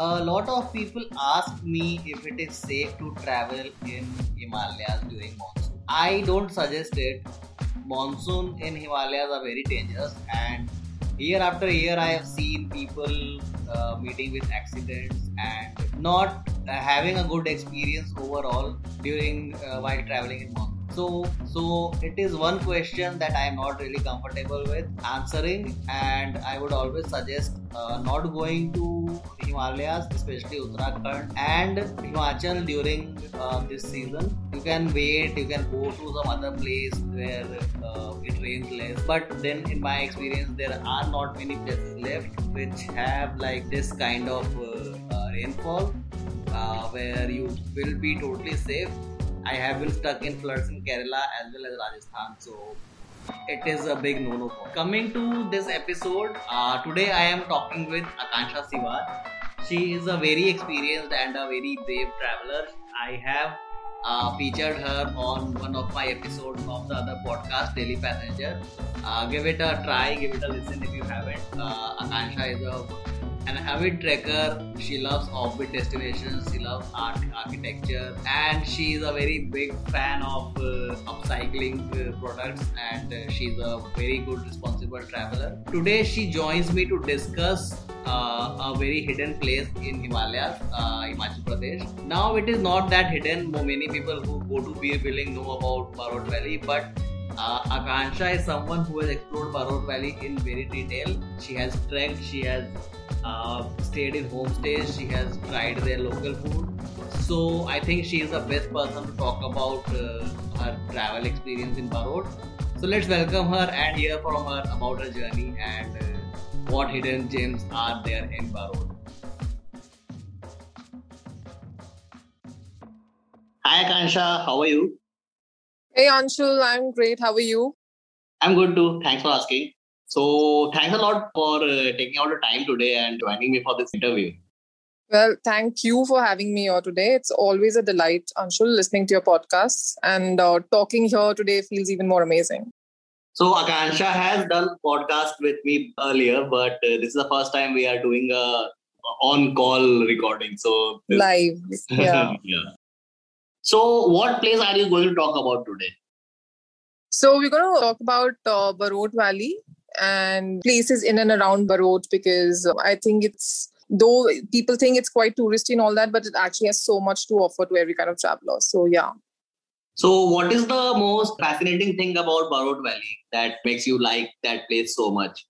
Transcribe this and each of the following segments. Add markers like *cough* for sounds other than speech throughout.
a lot of people ask me if it is safe to travel in Himalayas during monsoon. I don't suggest it. Monsoon in Himalayas are very dangerous, and year after year, I have seen people uh, meeting with accidents and not uh, having a good experience overall during uh, while traveling in monsoon so so it is one question that i am not really comfortable with answering and i would always suggest uh, not going to himalayas especially uttarakhand and himachal during uh, this season. You can wait you can go to some other place where uh, it rains less. But then in my experience there are not many places left which have like this kind of uh, uh, rainfall uh, where you will be totally safe I have been stuck in floods in Kerala as well as Rajasthan, so it is a big no-no. Coming to this episode, uh, today I am talking with Akanksha Siwach. She is a very experienced and a very brave traveler. I have uh, featured her on one of my episodes of the other podcast, Daily Passenger. Uh, give it a try, give it a listen if you haven't. Uh, Akanksha is a an avid trekker. She loves offbeat destinations. She loves art, architecture, and she is a very big fan of uh, upcycling uh, products. And uh, she's a very good, responsible traveler. Today, she joins me to discuss uh, a very hidden place in Himalayas, uh, Himachal Pradesh. Now, it is not that hidden. Many people who go to Bir know about Barot Valley, but uh, Akanksha is someone who has explored Barot Valley in very detail. She has trekked, she has uh, stayed in homestays, she has tried their local food. So I think she is the best person to talk about uh, her travel experience in Barot. So let's welcome her and hear from her about her journey and uh, what hidden gems are there in Barot. Hi Akanksha, how are you? Hey Anshul, I'm great. How are you? I'm good too. Thanks for asking. So, thanks a lot for uh, taking out the time today and joining me for this interview. Well, thank you for having me here today. It's always a delight, Anshul, listening to your podcasts. And uh, talking here today feels even more amazing. So, Akanksha has done podcast with me earlier, but uh, this is the first time we are doing a on-call recording. So this... live, yeah. *laughs* yeah. So, what place are you going to talk about today? So, we're going to talk about uh, Barot Valley, and places in and around Barot because I think it's though people think it's quite touristy and all that, but it actually has so much to offer to every kind of traveler. So yeah. So what is the most fascinating thing about Barot Valley that makes you like that place so much?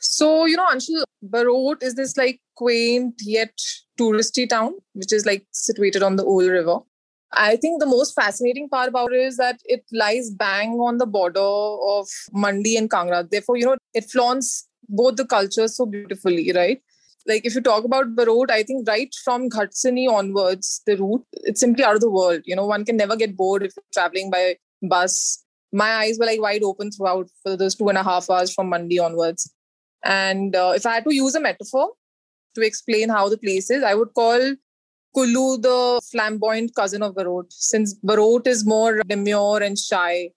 So, you know, Anshul, Barot is this like quaint yet touristy town, which is like situated on the Uhl River. I think the most fascinating part about it is that it lies bang on the border of Mandi and Kangra. Therefore, you know, it flaunts both the cultures so beautifully, right? Like if you talk about Barot, I think right from Ghatsani onwards, the route, it's simply out of the world. You know, one can never get bored if you're traveling by bus. My eyes were like wide open throughout for those two and a half hours from Mandi onwards. And uh, if I had to use a metaphor to explain how the place is, I would call Kullu the flamboyant cousin of Barot, since Barot is more demure and shy,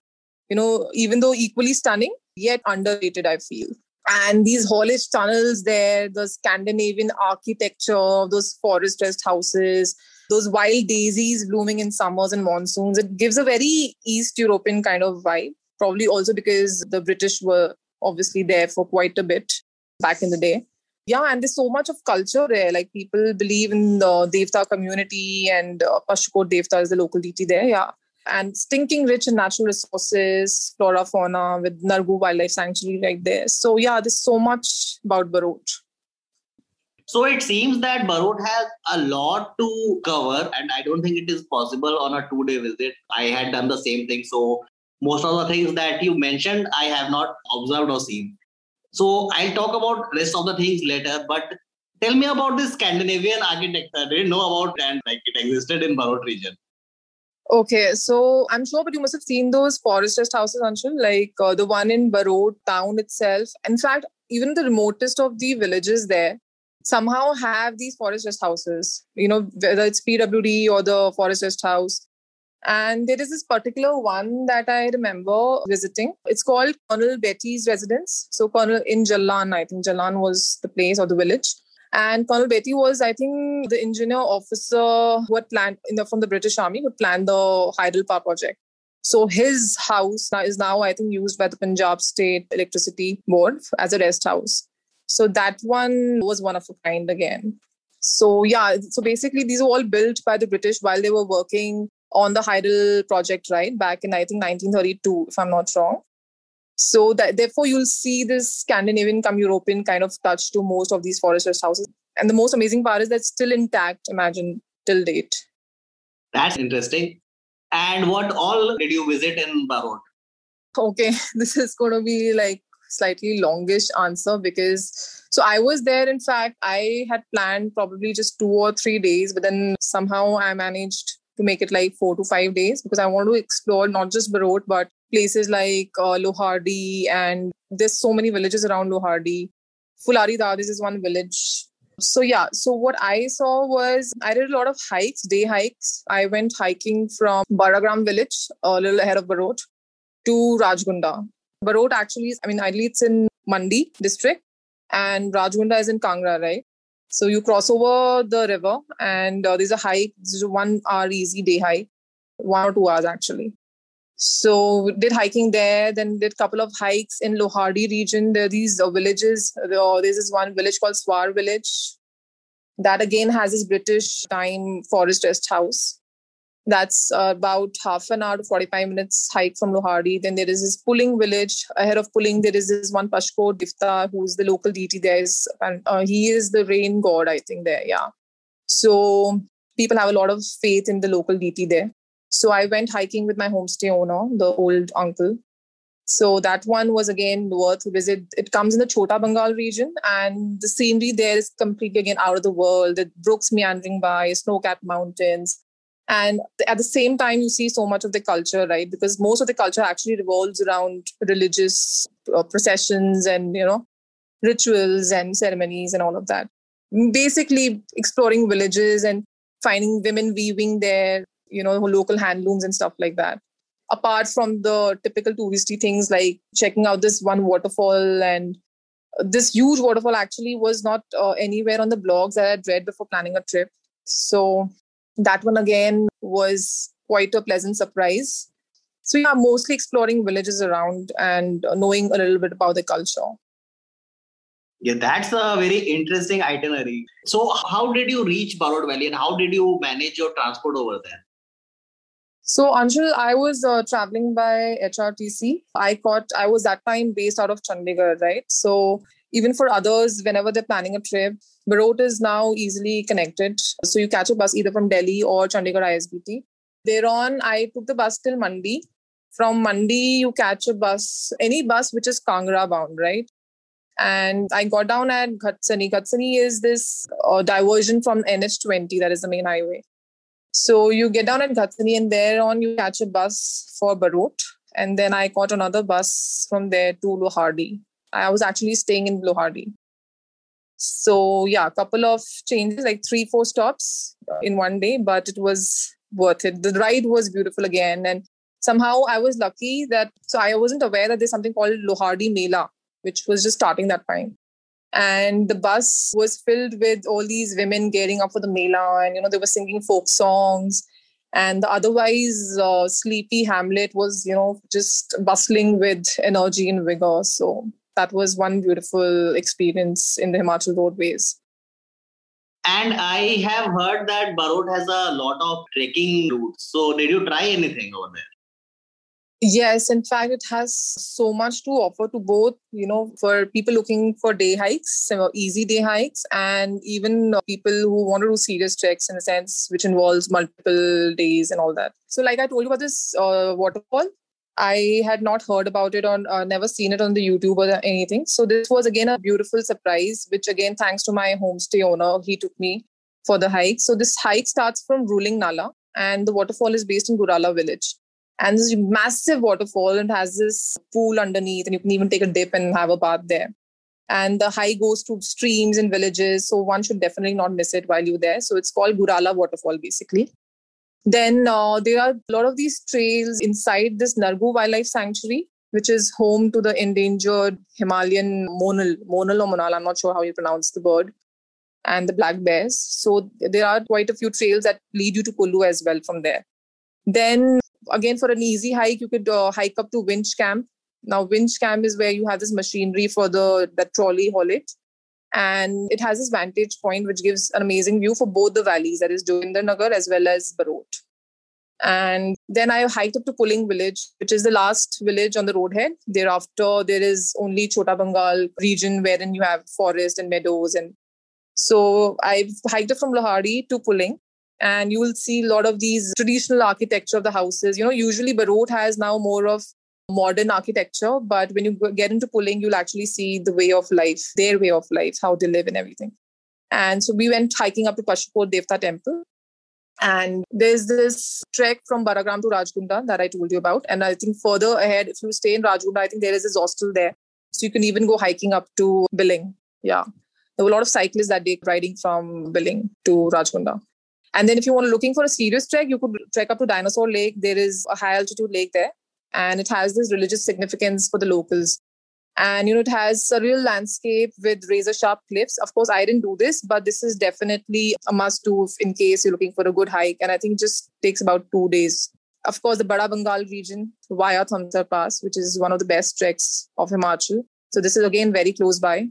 you know, even though equally stunning, yet underrated, I feel. And these haulage tunnels there, the Scandinavian architecture, those forest dressed houses, those wild daisies blooming in summers and monsoons, it gives a very East European kind of vibe. Probably also because the British were obviously there for quite a bit back in the day yeah and there's so much of culture there like people believe in the devta community and uh, pashukot devta is the local deity there yeah and stinking rich in natural resources flora fauna with nargu wildlife sanctuary right there so yeah there's so much about barot so it seems that Barot has a lot to cover, and I don't think it is possible on a two day visit. I had done the same thing. So most of the things that you mentioned, I have not observed or seen. So I'll talk about rest of the things later. But tell me about this Scandinavian architecture. I didn't know about and like it existed in Barot region. Okay, so I'm sure, but you must have seen those forest rest houses, Anshul, like uh, the one in Barot town itself. In fact, even the remotest of the villages there somehow have these forest rest houses. You know, whether it's PWD or the forest rest house. And there is this particular one that I remember visiting. It's called Colonel Batty's residence. So Colonel in Jalan, I think Jalan was the place or the village. And Colonel Batty was, I think, the engineer officer who had planned from the British Army who planned the Hydel Power project. So his house is now, I think, used by the Punjab State Electricity Board as a rest house. So that one was one of a kind again. So yeah, so basically these were all built by the British while they were working on the Hydel project, right? Back in I think 1932, if I'm not wrong. So that therefore you'll see this Scandinavian come European kind of touch to most of these foresters' houses. And the most amazing part is that's still intact, imagine, till date. That's interesting. And what all did you visit in Barot? Okay, *laughs* this is going to be like slightly longish answer because so I was there. In fact, I had planned probably just two or three days, but then somehow I managed to make it like four to five days because I want to explore not just Barot but places like uh, Lohardi and there's so many villages around Lohardi. Fulari Dadis is one village. So yeah, so what I saw was I did a lot of hikes, day hikes. I went hiking from Baragram village, a little ahead of Barot, to Rajgunda. Barot actually is, I mean, ideally it's in Mandi district and Rajgunda is in Kangra, right? So you cross over the river and uh, there's a hike, there's a one hour easy day hike, one or two hours actually. So did hiking there, then did couple of hikes in Lohardi region. There are these uh, villages. Uh, there's this one village called Swar village. That again has this British time forest rest house. That's about half an hour to 45 minutes hike from Lohardi. Then there is this Puling village. Ahead of Puling, there is this one Pashko Divta, who's the local deity there. Is, and uh, he is the rain god, I think, there. Yeah. So people have a lot of faith in the local deity there. So I went hiking with my homestay owner, the old uncle. So that one was again worth visit. It comes in the Chota Bhangal region, and the scenery there is completely again out of the world. The brooks meandering by, snow-capped mountains, and at the same time you see so much of the culture right? Because most of the culture actually revolves around religious uh, processions and you know rituals and ceremonies and all of that. Basically exploring villages and finding women weaving their you know local handlooms and stuff like that. Apart from the typical touristy things like checking out this one waterfall and this huge waterfall actually was not uh, anywhere on the blogs that I'd read before planning a trip. So that one again was quite a pleasant surprise. So we are mostly exploring villages around and knowing a little bit about the culture. Yeah, that's a very interesting itinerary. So, how did you reach Barot Valley and how did you manage your transport over there? So, Anshul, I was uh, traveling by HRTC. I got, I was that time based out of Chandigarh, right? So, even for others, whenever they're planning a trip, Barot is now easily connected. So you catch a bus either from Delhi or Chandigarh ISBT. Thereon, I took the bus till Mandi. From Mandi, you catch a bus, any bus which is Kangra bound, right? And I got down at Ghatsani. Ghatsani is this uh, diversion from NH20, that is the main highway. So you get down at Ghatsani and thereon you catch a bus for Barot. And then I caught another bus from there to Lohardi. I was actually staying in Lohardi. So yeah, a couple of changes, like three, four stops in one day, but it was worth it. The ride was beautiful again. And somehow I was lucky that so I wasn't aware that there's something called Lohardi Mela, which was just starting that time. And the bus was filled with all these women gearing up for the Mela, and you know, they were singing folk songs. And the otherwise uh, sleepy Hamlet was, you know, just bustling with energy and vigor. So that was one beautiful experience in the Himachal roadways. And I have heard that Barot has a lot of trekking routes. So, did you try anything over there? Yes, in fact, it has so much to offer to both, you know, for people looking for day hikes, easy day hikes, and even people who want to do serious treks in a sense, which involves multiple days and all that. So, like I told you about this uh, waterfall, I had not heard about it or uh, never seen it on the YouTube or anything. So this was again a beautiful surprise, which again, thanks to my homestay owner, he took me for the hike. So this hike starts from Ruling Nala and the waterfall is based in Gurala village. And this massive waterfall and has this pool underneath and you can even take a dip and have a bath there. And the hike goes to streams and villages. So one should definitely not miss it while you're there. So it's called Gurala waterfall basically. Then uh, there are a lot of these trails inside this Nargu Wildlife Sanctuary, which is home to the endangered Himalayan monal, monal or monal, I'm not sure how you pronounce the bird. and the black bears. So there are quite a few trails that lead you to Kullu as well from there. Then again, for an easy hike, you could uh, hike up to Winch Camp. Now, Winch Camp is where you have this machinery for the that trolley haulage. And it has this vantage point which gives an amazing view for both the valleys, that is Joginder Nagar as well as Barot. And then I hiked up to Puling village, which is the last village on the roadhead. Thereafter, there is only Chota Bhangal region wherein you have forest and meadows. And so I hiked up from Lahari to Puling. And you will see a lot of these traditional architecture of the houses. You know, usually Barot has now more of modern architecture, but when you get into Puling, you'll actually see the way of life, their way of life, how they live and everything. And so we went hiking up to Pashupur Devta temple and there's this trek from Baragram to Rajgunda that I told you about. And I think further ahead, if you stay in Rajgunda, I think there is this hostel there. So you can even go hiking up to Billing. Yeah. There were a lot of cyclists that day riding from Billing to Rajgunda. And then if you want looking for a serious trek, you could trek up to Dainasar Lake. There is a high altitude lake there. And it has this religious significance for the locals and you know it has surreal landscape with razor sharp cliffs. Of course i didn't do this but this is definitely a must do in case you're looking for a good hike. And i think just takes about two days. Of course the bada bhangal region via Thamsar pass which is one of the best treks of himachal. So this is again very close by.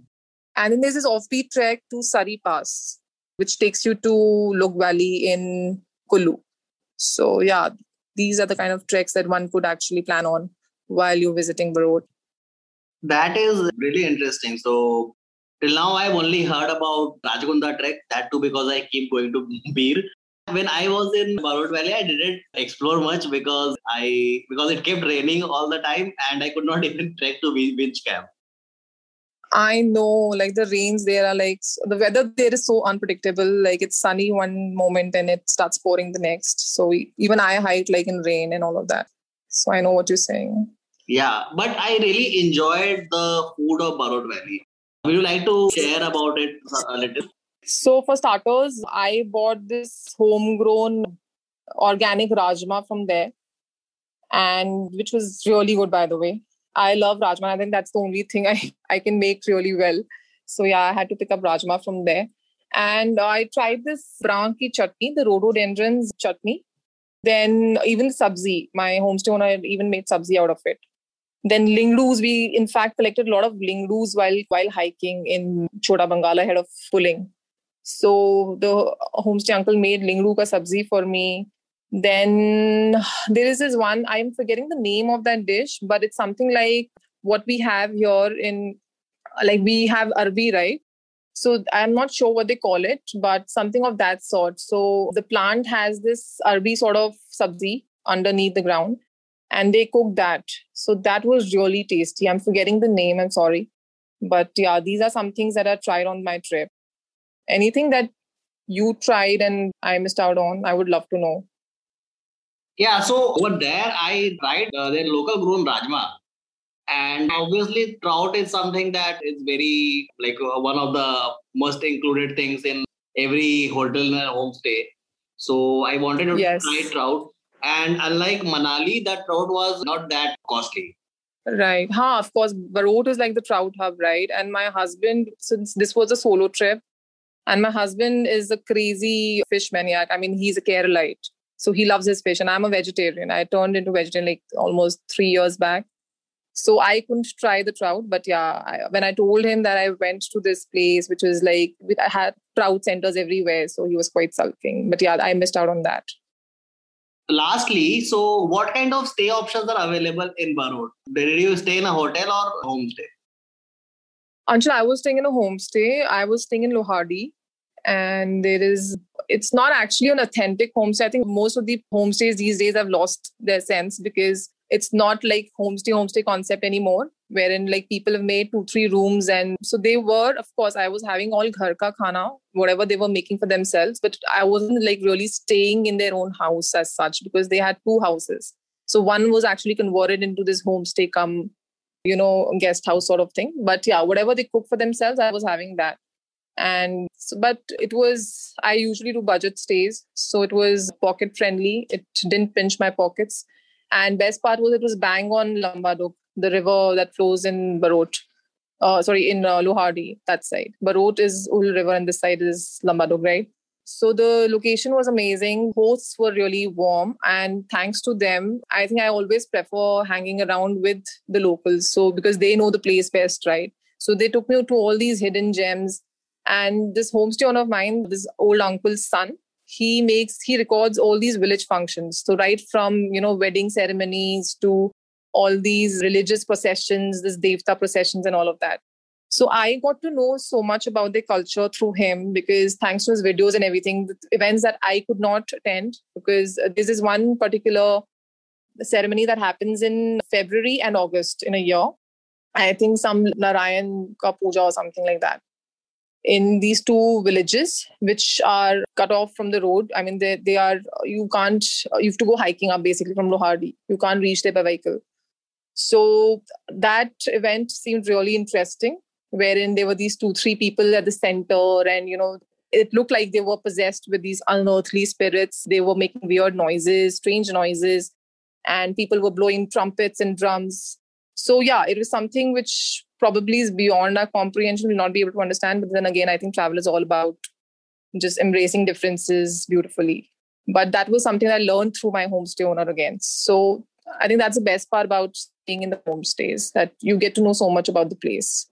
And then there's this offbeat trek to sari pass which takes you to lok valley in kullu. So yeah these are the kind of treks that one could actually plan on while you're visiting Barot. That is really interesting. So till now I've only heard about Rajgunda trek, that too because I keep going to *laughs* Bir. When I was in Barot Valley, I didn't explore much because I because it kept raining all the time and I could not *laughs* even trek to Winch Camp. I know, like the rains there are like the weather there is so unpredictable. Like it's sunny one moment and it starts pouring the next. So even I hike like in rain and all of that. So I know what you're saying. Yeah, but I really enjoyed the food of Barot Valley. Would you like to share about it a little? So, for starters, I bought this homegrown organic rajma from there, and which was really good, by the way. I love rajma. I think that's the only thing I, I can make really well. So, yeah, I had to pick up rajma from there. And I tried this buransh ki chutney, the rhododendrons chutney. Then even sabzi, my homestay owner even made sabzi out of it. Then lingdus, we in fact collected a lot of lingdus while while hiking in Chota Bangala ahead of Puling. So the homestay uncle made lingdu ka sabzi for me. Then there is this one, I'm forgetting the name of that dish, but it's something like what we have here in, like we have arbi, right? So I'm not sure what they call it, but something of that sort. So the plant has this arbi sort of sabzi underneath the ground and they cooked that. So that was really tasty. I'm forgetting the name, I'm sorry. But yeah, these are some things that I tried on my trip. Anything that you tried and I missed out on, I would love to know. Yeah, so over there, I tried uh, their local grown rajma. And obviously, trout is something that is very, like, uh, one of the most included things in every hotel and homestay. So I wanted to yes. try trout and unlike Manali, that trout was not that costly. Right. Huh, of course, Barot is like the trout hub, right? And my husband, since this was a solo trip, and my husband is a crazy fish maniac. I mean, he's a Keralite. So he loves his fish. And I'm a vegetarian. I turned into vegetarian like almost three years back. So I couldn't try the trout. But yeah, I, when I told him that I went to this place, which was like, I had trout centers everywhere. So he was quite sulking. But yeah, I missed out on that lastly, so what kind of stay options are available in Barot? Did you stay in a hotel or homestay? Anshul, I was staying in a homestay. I was staying in Lohardi. And there is, it's not actually an authentic homestay. I think most of the homestays these days have lost their sense because it's not like homestay homestay concept anymore wherein like people have made two three rooms and so they were of course i was having all ghar ka khana whatever they were making for themselves but i wasn't like really staying in their own house as such because they had two houses. So one was actually converted into this homestay come you know guest house sort of thing. But yeah whatever they cook for themselves i was having that. And but it was i usually do budget stays so it was pocket friendly. It didn't pinch my pockets and best part was it was bang on Lambadug, the river that flows in Barot. Uh, sorry, in uh, Lohardi, that side. Barot is Ul River and this side is Lambadug, So the location was amazing. Hosts were really warm. And thanks to them, I think I always prefer hanging around with the locals. So because they know the place best, right? So they took me to all these hidden gems. And this homestay of mine, this old uncle's son, he makes he records all these village functions. So right from you know wedding ceremonies to all these religious processions, this Devta processions, and all of that. So I got to know so much about the culture through him because thanks to his videos and everything, events that I could not attend because uh, this is one particular ceremony that happens in February and August in a year. I think some Narayan ka puja or something like that. In these two villages, which are cut off from the road, I mean, they, they are, you can't, you have to go hiking up basically from Lohardi. You can't reach there by vehicle. So that event seemed really interesting, wherein there were these two, three people at the center, and you know, it looked like they were possessed with these unearthly spirits. They were making weird noises, strange noises, and people were blowing trumpets and drums. So yeah, it was something which probably is beyond our comprehension. We'll not be able to understand. But then again, I think travel is all about just embracing differences beautifully. But that was something I learned through my homestay owner again. So I think that's the best part about staying in the homestays that you get to know so much about the place.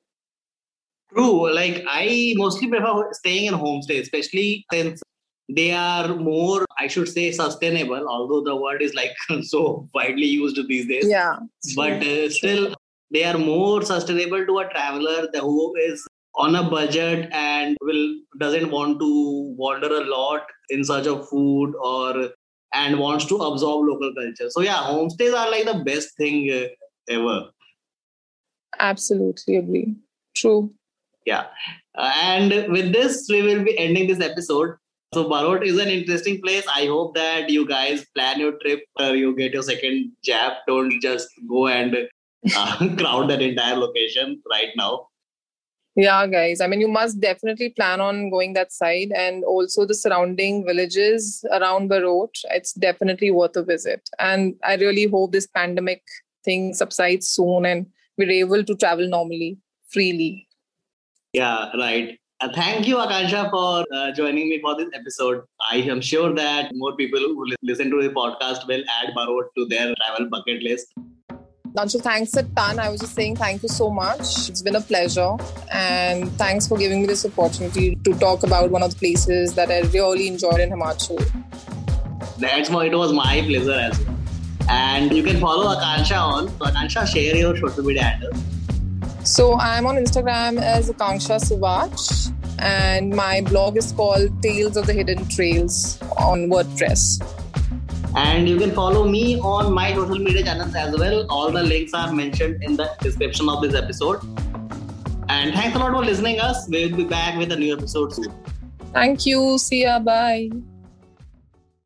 True. Like I mostly prefer staying in homestays, especially since they are more, I should say, sustainable. Although the word is like *laughs* so widely used these days. Yeah. But uh, still, they are more sustainable to a traveler who is on a budget and will doesn't want to wander a lot in search of food or and wants to absorb local culture. So yeah, homestays are like the best thing uh, ever. Absolutely agree. True. Yeah. Uh, and with this, we will be ending this episode. So Barot is an interesting place. I hope that you guys plan your trip or you get your second jab. Don't just go and uh, *laughs* crowd that entire location right now. Yeah, guys. I mean, you must definitely plan on going that side and also the surrounding villages around Barot. It's definitely worth a visit. And I really hope this pandemic thing subsides soon and we're able to travel normally, freely. Yeah, right. Uh, thank you, Akanksha, for uh, joining me for this episode. I am sure that more people who listen to the podcast will add Barot to their travel bucket list. Nanshu, thanks a ton. I was just saying thank you so much. It's been a pleasure. And thanks for giving me this opportunity to talk about one of the places that I really enjoyed in Himachal. That's why it was my pleasure as well. And you can follow Akanksha on. So Akanksha, share your social media handle. So I'm on Instagram as Akanksha Siwach. And my blog is called Tales of the Hidden Trails on WordPress. And you can follow me on my social media channels as well. All the links are mentioned in the description of this episode. And thanks a lot for listening us. We will be back with a new episode soon. Thank you. See ya. Bye.